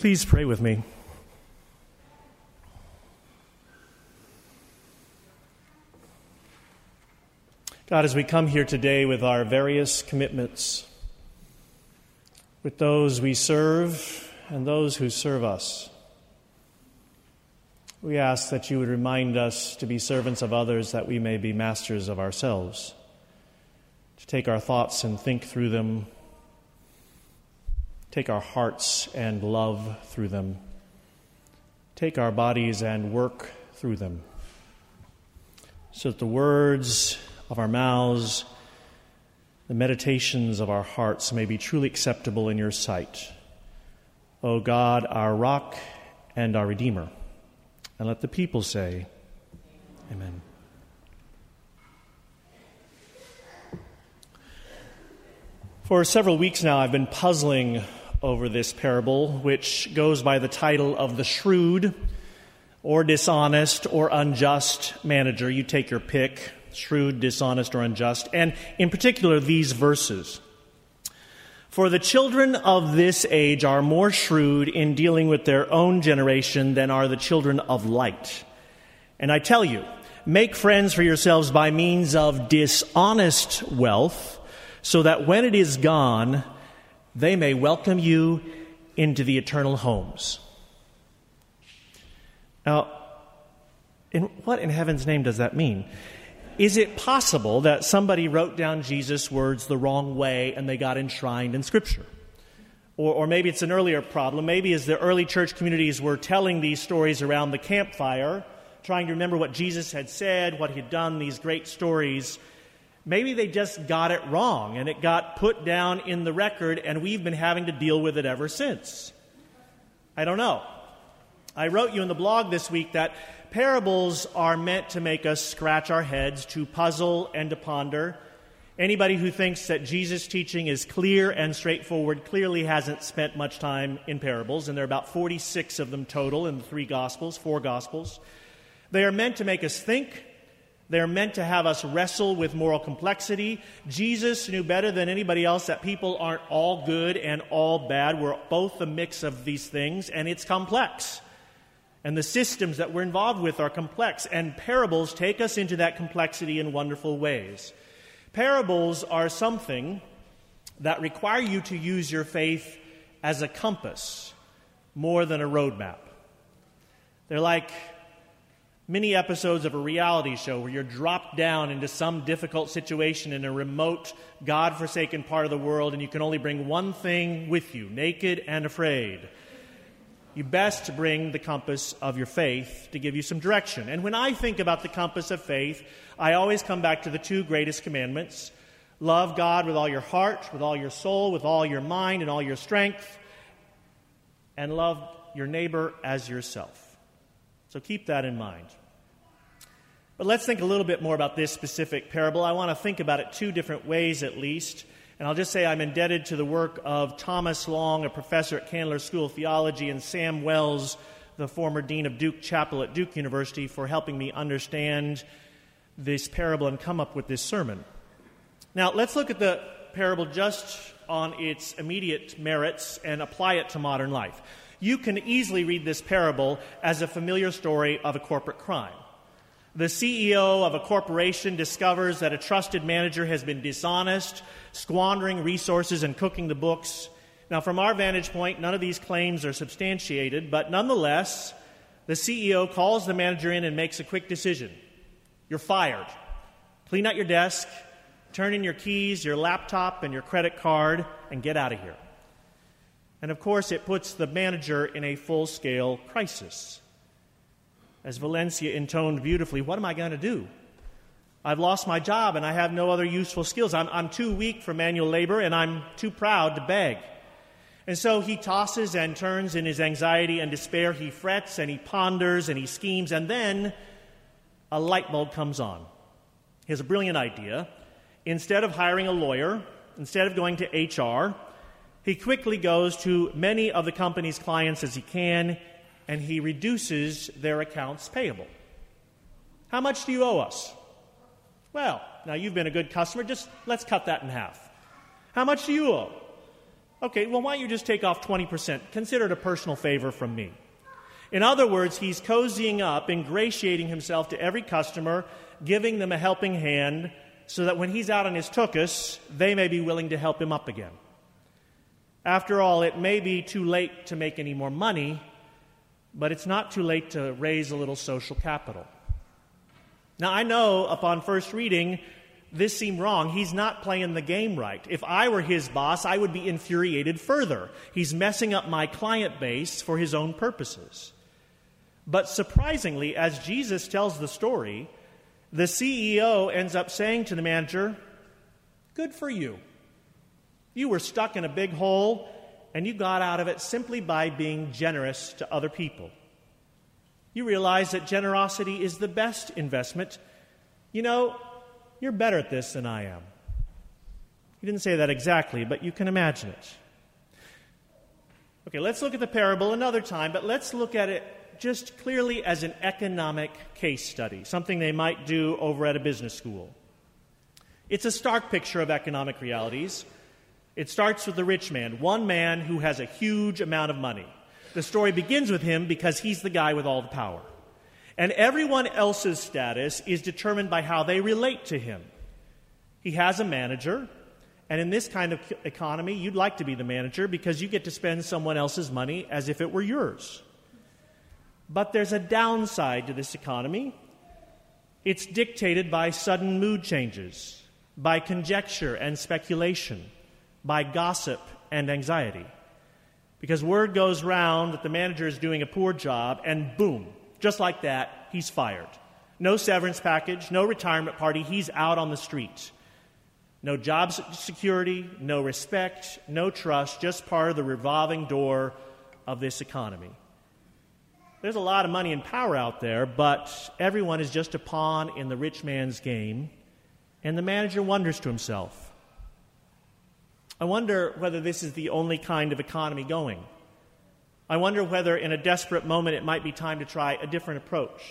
Please pray with me. God, as we come here today with our various commitments, with those we serve and those who serve us, we ask that you would remind us to be servants of others that we may be masters of ourselves, to take our thoughts and think through them, take our hearts and love through them, take our bodies and work through them, so that the words of our mouths, the meditations of our hearts may be truly acceptable in your sight. O God, our rock and our Redeemer. And let the people say, Amen. For several weeks now, I've been puzzling over this parable, which goes by the title of the shrewd or dishonest or unjust manager. You take your pick shrewd, dishonest, or unjust, and in particular these verses. For the children of this age are more shrewd in dealing with their own generation than are the children of light. And I tell you, make friends for yourselves by means of dishonest wealth, so that when it is gone, they may welcome you into the eternal homes. Now, in, what in heaven's name does that mean? Is it possible that somebody wrote down Jesus' words the wrong way and they got enshrined in Scripture? Or, or, maybe it's an earlier problem. Maybe as the early church communities were telling these stories around the campfire, trying to remember what Jesus had said, what he had done, these great stories, maybe they just got it wrong and it got put down in the record and we've been having to deal with it ever since. I don't know. I wrote you in the blog this week that parables are meant to make us scratch our heads, to puzzle and to ponder. Anybody who thinks that Jesus' teaching is clear and straightforward clearly hasn't spent much time in parables, and there are about 46 of them total in the three Gospels, four Gospels. They are meant to make us think. They're meant to have us wrestle with moral complexity. Jesus knew better than anybody else that people aren't all good and all bad. We're both a mix of these things, and it's complex. And the systems that we're involved with are complex, and parables take us into that complexity in wonderful ways. Parables are something that require you to use your faith as a compass more than a roadmap. They're like mini episodes of a reality show where you're dropped down into some difficult situation in a remote, God forsaken part of the world, and you can only bring one thing with you naked and afraid you best bring the compass of your faith to give you some direction. And when I think about the compass of faith, I always come back to the two greatest commandments love God with all your heart, with all your soul, with all your mind, and all your strength, and love your neighbor as yourself. So keep that in mind. But let's think a little bit more about this specific parable. I want to think about it two different ways at least. And I'll just say I'm indebted to the work of Thomas Long, a professor at Candler School of Theology, and Sam Wells, the former dean of Duke Chapel at Duke University, for helping me understand this parable and come up with this sermon. Now, let's look at the parable just on its immediate merits and apply it to modern life. You can easily read this parable as a familiar story of a corporate crime. The CEO of a corporation discovers that a trusted manager has been dishonest, squandering resources, and cooking the books. Now, from our vantage point, none of these claims are substantiated, but nonetheless, the CEO calls the manager in and makes a quick decision. You're fired. Clean out your desk, turn in your keys, your laptop, and your credit card, and get out of here. And of course, it puts the manager in a full scale crisis. As Valencia intoned beautifully, what am I going to do? I've lost my job and I have no other useful skills. I'm, I'm too weak for manual labor and I'm too proud to beg. And so he tosses and turns in his anxiety and despair. He frets and he ponders and he schemes, and then a light bulb comes on. He has a brilliant idea. Instead of hiring a lawyer, instead of going to HR, he quickly goes to many of the company's clients as he can and he reduces their accounts payable. How much do you owe us? Well, now you've been a good customer, just let's cut that in half. How much do you owe? Okay, well, why don't you just take off 20%? Consider it a personal favor from me. In other words, he's cozying up, ingratiating himself to every customer, giving them a helping hand, so that when he's out on his tuchus, they may be willing to help him up again. After all, it may be too late to make any more money, but it's not too late to raise a little social capital. Now, I know upon first reading, this seemed wrong. He's not playing the game right. If I were his boss, I would be infuriated further. He's messing up my client base for his own purposes. But surprisingly, as Jesus tells the story, the CEO ends up saying to the manager, Good for you. You were stuck in a big hole, and you got out of it simply by being generous to other people. You realize that generosity is the best investment. You know, you're better at this than I am. He didn't say that exactly, but you can imagine it. Okay, let's look at the parable another time, but let's look at it just clearly as an economic case study, something they might do over at a business school. It's a stark picture of economic realities. It starts with the rich man, one man who has a huge amount of money. The story begins with him because he's the guy with all the power. And everyone else's status is determined by how they relate to him. He has a manager, and in this kind of economy, you'd like to be the manager because you get to spend someone else's money as if it were yours. But there's a downside to this economy. It's dictated by sudden mood changes, by conjecture and speculation, by gossip and anxiety. Because word goes round that the manager is doing a poor job, and boom, just like that, he's fired. No severance package, no retirement party, he's out on the street. No job security, no respect, no trust, just part of the revolving door of this economy. There's a lot of money and power out there, but everyone is just a pawn in the rich man's game, and the manager wonders to himself I wonder whether this is the only kind of economy going. I wonder whether, in a desperate moment, it might be time to try a different approach.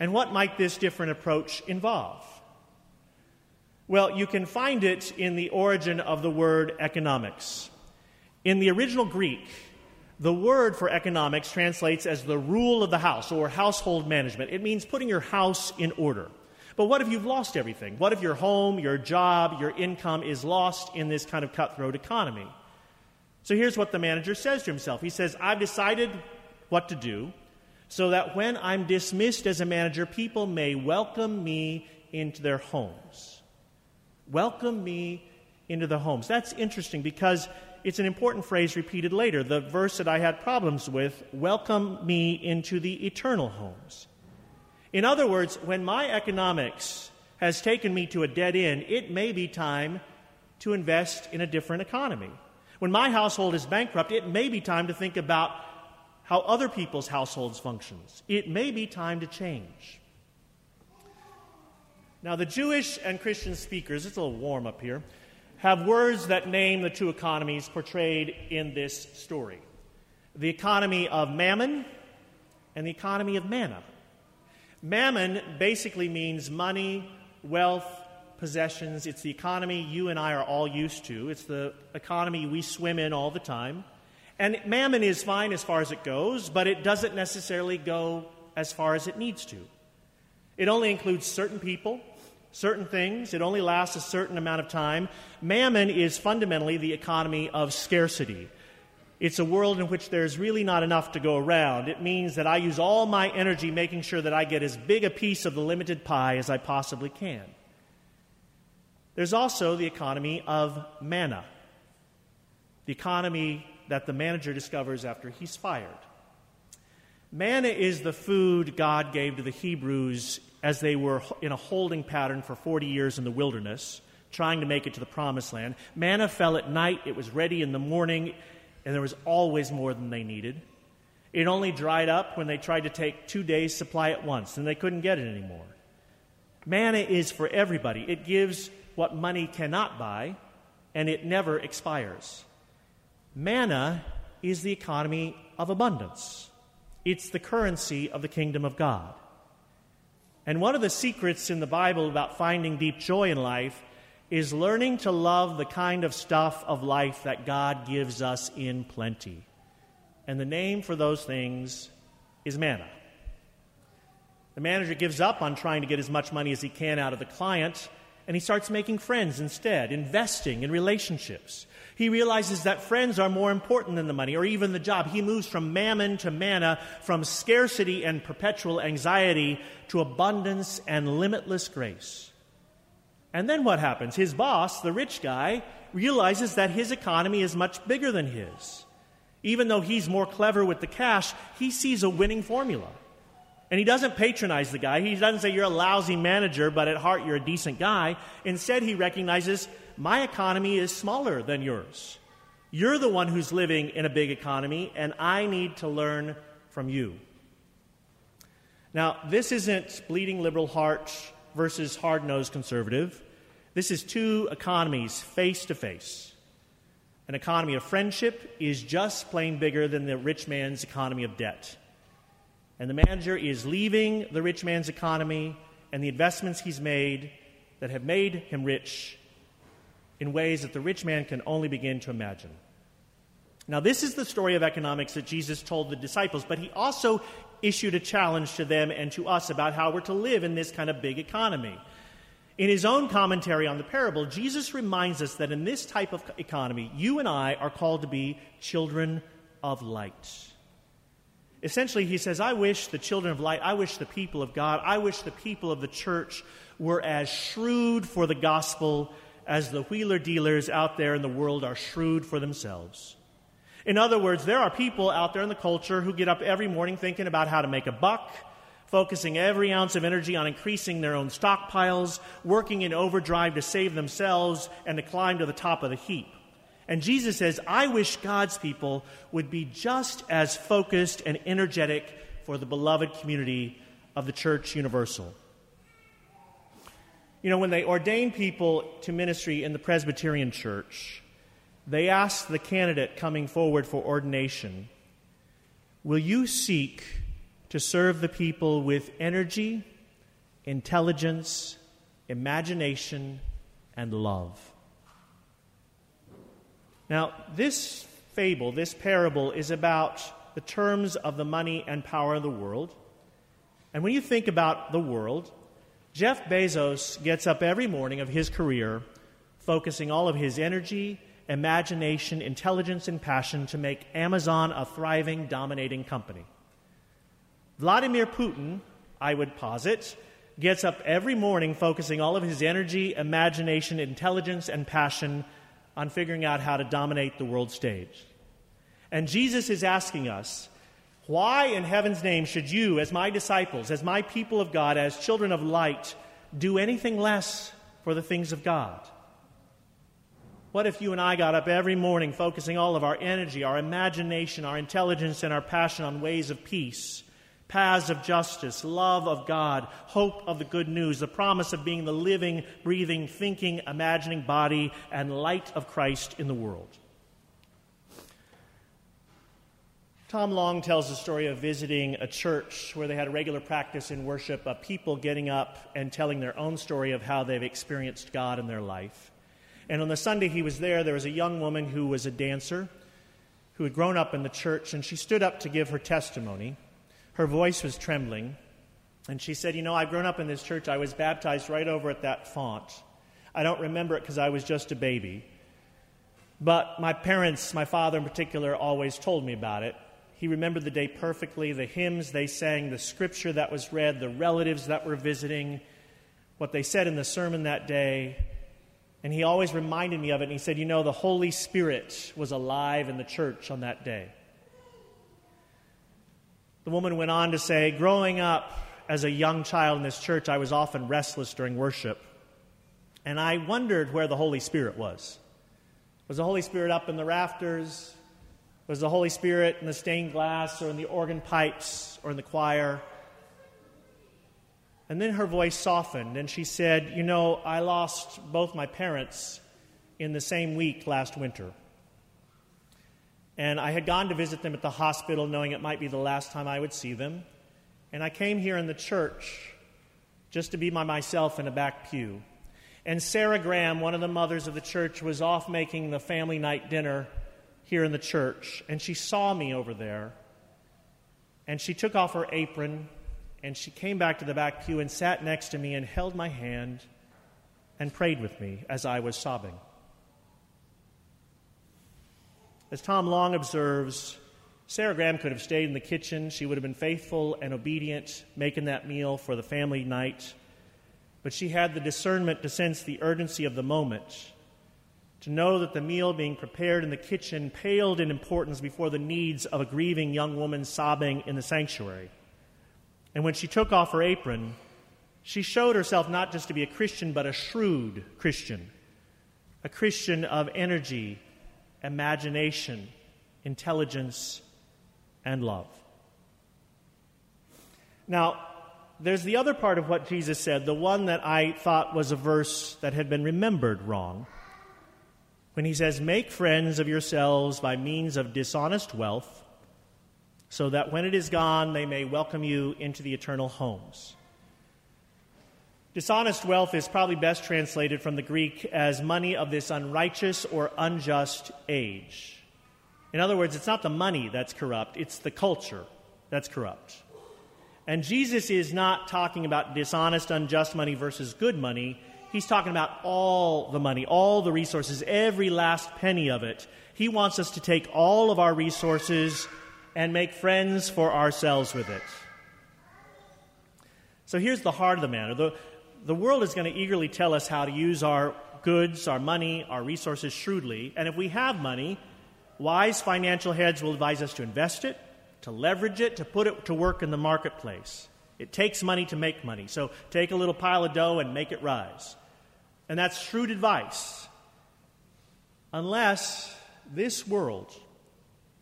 And what might this different approach involve? Well, you can find it in the origin of the word economics. In the original Greek, the word for economics translates as the rule of the house or household management. It means putting your house in order. But what if you've lost everything? What if your home, your job, your income is lost in this kind of cutthroat economy? So here's what the manager says to himself He says, I've decided what to do so that when I'm dismissed as a manager, people may welcome me into their homes. Welcome me into the homes. That's interesting because it's an important phrase repeated later. The verse that I had problems with welcome me into the eternal homes. In other words, when my economics has taken me to a dead end, it may be time to invest in a different economy. When my household is bankrupt, it may be time to think about how other people's households functions. It may be time to change. Now, the Jewish and Christian speakers, it's a little warm up here, have words that name the two economies portrayed in this story the economy of mammon and the economy of manna. Mammon basically means money, wealth, possessions. It's the economy you and I are all used to. It's the economy we swim in all the time. And mammon is fine as far as it goes, but it doesn't necessarily go as far as it needs to. It only includes certain people, certain things. It only lasts a certain amount of time. Mammon is fundamentally the economy of scarcity. It's a world in which there's really not enough to go around. It means that I use all my energy making sure that I get as big a piece of the limited pie as I possibly can. There's also the economy of manna, the economy that the manager discovers after he's fired. Manna is the food God gave to the Hebrews as they were in a holding pattern for 40 years in the wilderness, trying to make it to the promised land. Manna fell at night, it was ready in the morning, and there was always more than they needed. It only dried up when they tried to take two days' supply at once, and they couldn't get it anymore. Manna is for everybody. It gives what money cannot buy, and it never expires. Manna is the economy of abundance. It's the currency of the kingdom of God. And one of the secrets in the Bible about finding deep joy in life is learning to love the kind of stuff of life that God gives us in plenty. And the name for those things is manna. The manager gives up on trying to get as much money as he can out of the client, and he starts making friends instead, investing in relationships. He realizes that friends are more important than the money or even the job. He moves from mammon to manna, from scarcity and perpetual anxiety to abundance and limitless grace. And then what happens? His boss, the rich guy, realizes that his economy is much bigger than his. Even though he's more clever with the cash, he sees a winning formula. And he doesn't patronize the guy. He doesn't say, You're a lousy manager, but at heart you're a decent guy. Instead, he recognizes my economy is smaller than yours. You're the one who's living in a big economy, and I need to learn from you. Now, this isn't bleeding liberal heart versus hard nosed conservative. This is two economies face to face. An economy of friendship is just plain bigger than the rich man's economy of debt. And the manager is leaving the rich man's economy and the investments he's made that have made him rich in ways that the rich man can only begin to imagine. Now, this is the story of economics that Jesus told the disciples, but he also issued a challenge to them and to us about how we're to live in this kind of big economy. In his own commentary on the parable, Jesus reminds us that in this type of economy, you and I are called to be children of light. Essentially, he says, I wish the children of light, I wish the people of God, I wish the people of the church were as shrewd for the gospel as the wheeler dealers out there in the world are shrewd for themselves. In other words, there are people out there in the culture who get up every morning thinking about how to make a buck, focusing every ounce of energy on increasing their own stockpiles, working in overdrive to save themselves and to climb to the top of the heap. And Jesus says, I wish God's people would be just as focused and energetic for the beloved community of the Church Universal. You know, when they ordain people to ministry in the Presbyterian Church, they ask the candidate coming forward for ordination Will you seek to serve the people with energy, intelligence, imagination, and love? Now, this fable, this parable, is about the terms of the money and power of the world. And when you think about the world, Jeff Bezos gets up every morning of his career focusing all of his energy, imagination, intelligence, and passion to make Amazon a thriving, dominating company. Vladimir Putin, I would posit, gets up every morning focusing all of his energy, imagination, intelligence, and passion on figuring out how to dominate the world stage. And Jesus is asking us why, in heaven's name, should you, as my disciples, as my people of God, as children of light, do anything less for the things of God? What if you and I got up every morning focusing all of our energy, our imagination, our intelligence, and our passion on ways of peace, paths of justice, love of God, hope of the good news, the promise of being the living, breathing, thinking, imagining body and light of Christ in the world? Tom Long tells the story of visiting a church where they had a regular practice in worship of people getting up and telling their own story of how they've experienced God in their life. And on the Sunday he was there, there was a young woman who was a dancer who had grown up in the church, and she stood up to give her testimony. Her voice was trembling, and she said, You know, I've grown up in this church. I was baptized right over at that font. I don't remember it because I was just a baby. But my parents, my father in particular, always told me about it. He remembered the day perfectly, the hymns they sang, the scripture that was read, the relatives that were visiting, what they said in the sermon that day. And he always reminded me of it. And he said, You know, the Holy Spirit was alive in the church on that day. The woman went on to say, Growing up as a young child in this church, I was often restless during worship. And I wondered where the Holy Spirit was. Was the Holy Spirit up in the rafters? Was the Holy Spirit in the stained glass or in the organ pipes or in the choir? And then her voice softened and she said, You know, I lost both my parents in the same week last winter. And I had gone to visit them at the hospital knowing it might be the last time I would see them. And I came here in the church just to be by myself in a back pew. And Sarah Graham, one of the mothers of the church, was off making the family night dinner here in the church. And she saw me over there. And she took off her apron and she came back to the back pew and sat next to me and held my hand and prayed with me as I was sobbing. As Tom Long observes, Sarah Graham could have stayed in the kitchen. She would have been faithful and obedient, making that meal for the family night. But she had the discernment to sense the urgency of the moment, to know that the meal being prepared in the kitchen paled in importance before the needs of a grieving young woman sobbing in the sanctuary. And when she took off her apron, she showed herself not just to be a Christian, but a shrewd Christian, a Christian of energy, imagination, intelligence, and love. Now, there's the other part of what Jesus said, the one that I thought was a verse that had been remembered wrong. When he says, Make friends of yourselves by means of dishonest wealth, so that when it is gone, they may welcome you into the eternal homes. Dishonest wealth is probably best translated from the Greek as money of this unrighteous or unjust age. In other words, it's not the money that's corrupt, it's the culture that's corrupt. And Jesus is not talking about dishonest, unjust money versus good money. He's talking about all the money, all the resources, every last penny of it. He wants us to take all of our resources and make friends for ourselves with it. So here's the heart of the matter the, the world is going to eagerly tell us how to use our goods, our money, our resources shrewdly. And if we have money, Wise financial heads will advise us to invest it, to leverage it, to put it to work in the marketplace. It takes money to make money. So take a little pile of dough and make it rise. And that's shrewd advice. Unless this world,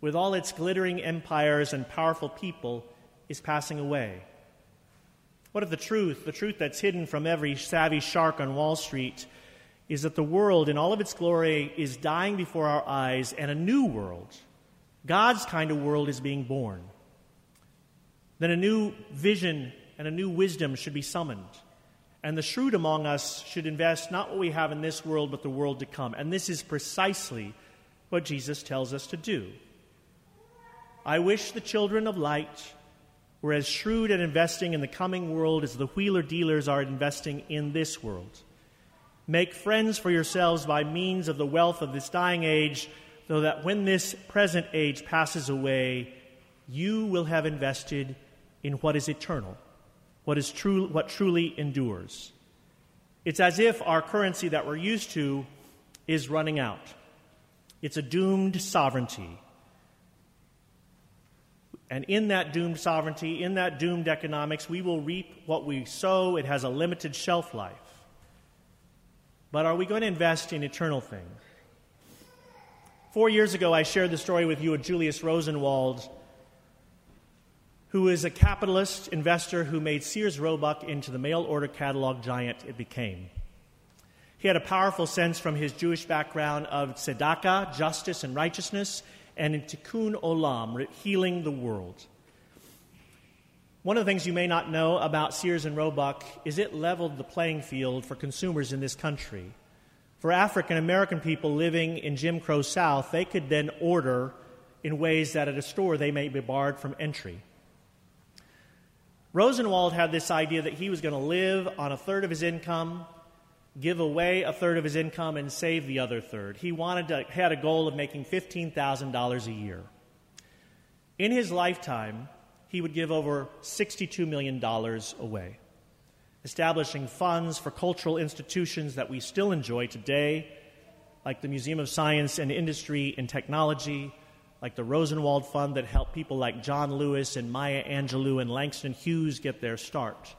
with all its glittering empires and powerful people, is passing away. What if the truth, the truth that's hidden from every savvy shark on Wall Street, is that the world in all of its glory is dying before our eyes and a new world, God's kind of world, is being born. Then a new vision and a new wisdom should be summoned. And the shrewd among us should invest not what we have in this world, but the world to come. And this is precisely what Jesus tells us to do. I wish the children of light were as shrewd at investing in the coming world as the wheeler dealers are at investing in this world. Make friends for yourselves by means of the wealth of this dying age, so that when this present age passes away, you will have invested in what is eternal, what, is true, what truly endures. It's as if our currency that we're used to is running out. It's a doomed sovereignty. And in that doomed sovereignty, in that doomed economics, we will reap what we sow. It has a limited shelf life. But are we going to invest in eternal things? Four years ago, I shared the story with you of Julius Rosenwald, who is a capitalist investor who made Sears Roebuck into the mail order catalog giant it became. He had a powerful sense from his Jewish background of tzedakah, justice and righteousness, and in tikkun olam, healing the world. One of the things you may not know about Sears and Roebuck is it leveled the playing field for consumers in this country. For African American people living in Jim Crow South, they could then order in ways that at a store they may be barred from entry. Rosenwald had this idea that he was going to live on a third of his income, give away a third of his income, and save the other third. He wanted to, had a goal of making $15,000 a year. In his lifetime, he would give over $62 million away, establishing funds for cultural institutions that we still enjoy today, like the Museum of Science and Industry and Technology, like the Rosenwald Fund that helped people like John Lewis and Maya Angelou and Langston Hughes get their start.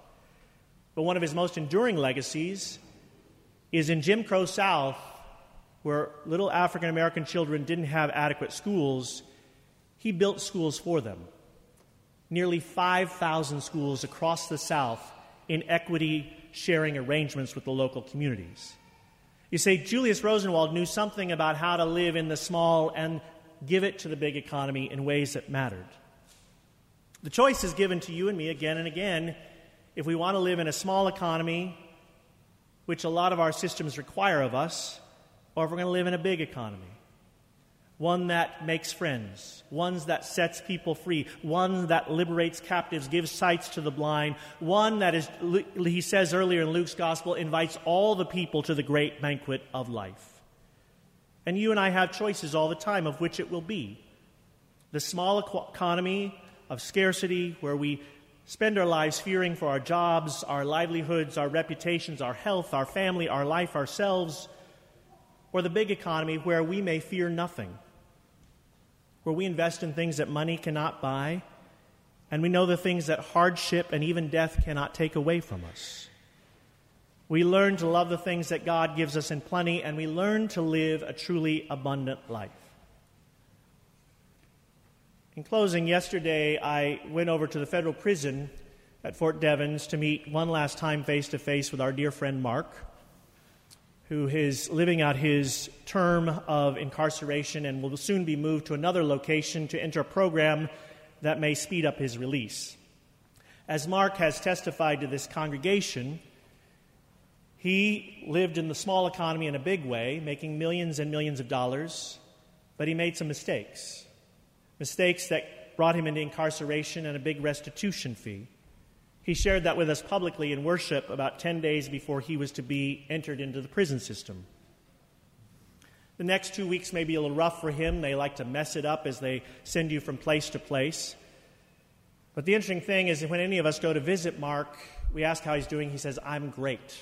But one of his most enduring legacies is in Jim Crow South, where little African American children didn't have adequate schools, he built schools for them nearly 5,000 schools across the South in equity sharing arrangements with the local communities. You say Julius Rosenwald knew something about how to live in the small and give it to the big economy in ways that mattered. The choice is given to you and me again and again if we want to live in a small economy which a lot of our systems require of us, or if we're going to live in a big economy. One that makes friends, one that sets people free, one that liberates captives, gives sights to the blind, one that is, he says earlier in Luke's gospel, invites all the people to the great banquet of life. And you and I have choices all the time of which it will be. The small economy of scarcity, where we spend our lives fearing for our jobs, our livelihoods, our reputations, our health, our family, our life, ourselves, or the big economy where we may fear nothing, where we invest in things that money cannot buy, and we know the things that hardship and even death cannot take away from us. We learn to love the things that God gives us in plenty, and we learn to live a truly abundant life. In closing, yesterday I went over to the federal prison at Fort Devens to meet one last time face to face with our dear friend Mark, who is living out his term of incarceration and will soon be moved to another location to enter a program that may speed up his release. As Mark has testified to this congregation, he lived in the small economy in a big way, making millions and millions of dollars, but he made some mistakes mistakes that brought him into incarceration and a big restitution fee. He shared that with us publicly in worship about 10 days before he was to be entered into the prison system. The next two weeks may be a little rough for him. They like to mess it up as they send you from place to place. But the interesting thing is that when any of us go to visit Mark, we ask how he's doing. He says, I'm great.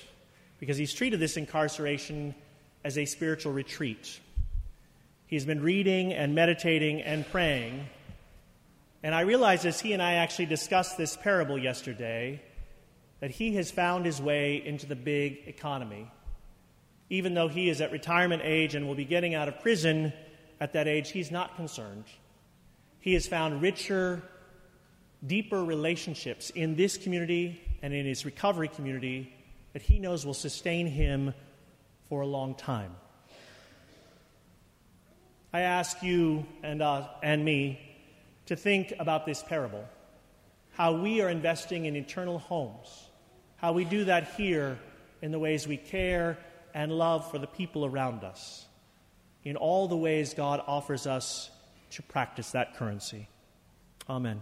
Because he's treated this incarceration as a spiritual retreat. He's been reading and meditating and praying. And I realized as he and I actually discussed this parable yesterday that he has found his way into the big economy. Even though he is at retirement age and will be getting out of prison at that age, he's not concerned. He has found richer, deeper relationships in this community and in his recovery community that he knows will sustain him for a long time. I ask you and, uh, and me to think about this parable how we are investing in eternal homes, how we do that here in the ways we care and love for the people around us, in all the ways God offers us to practice that currency. Amen.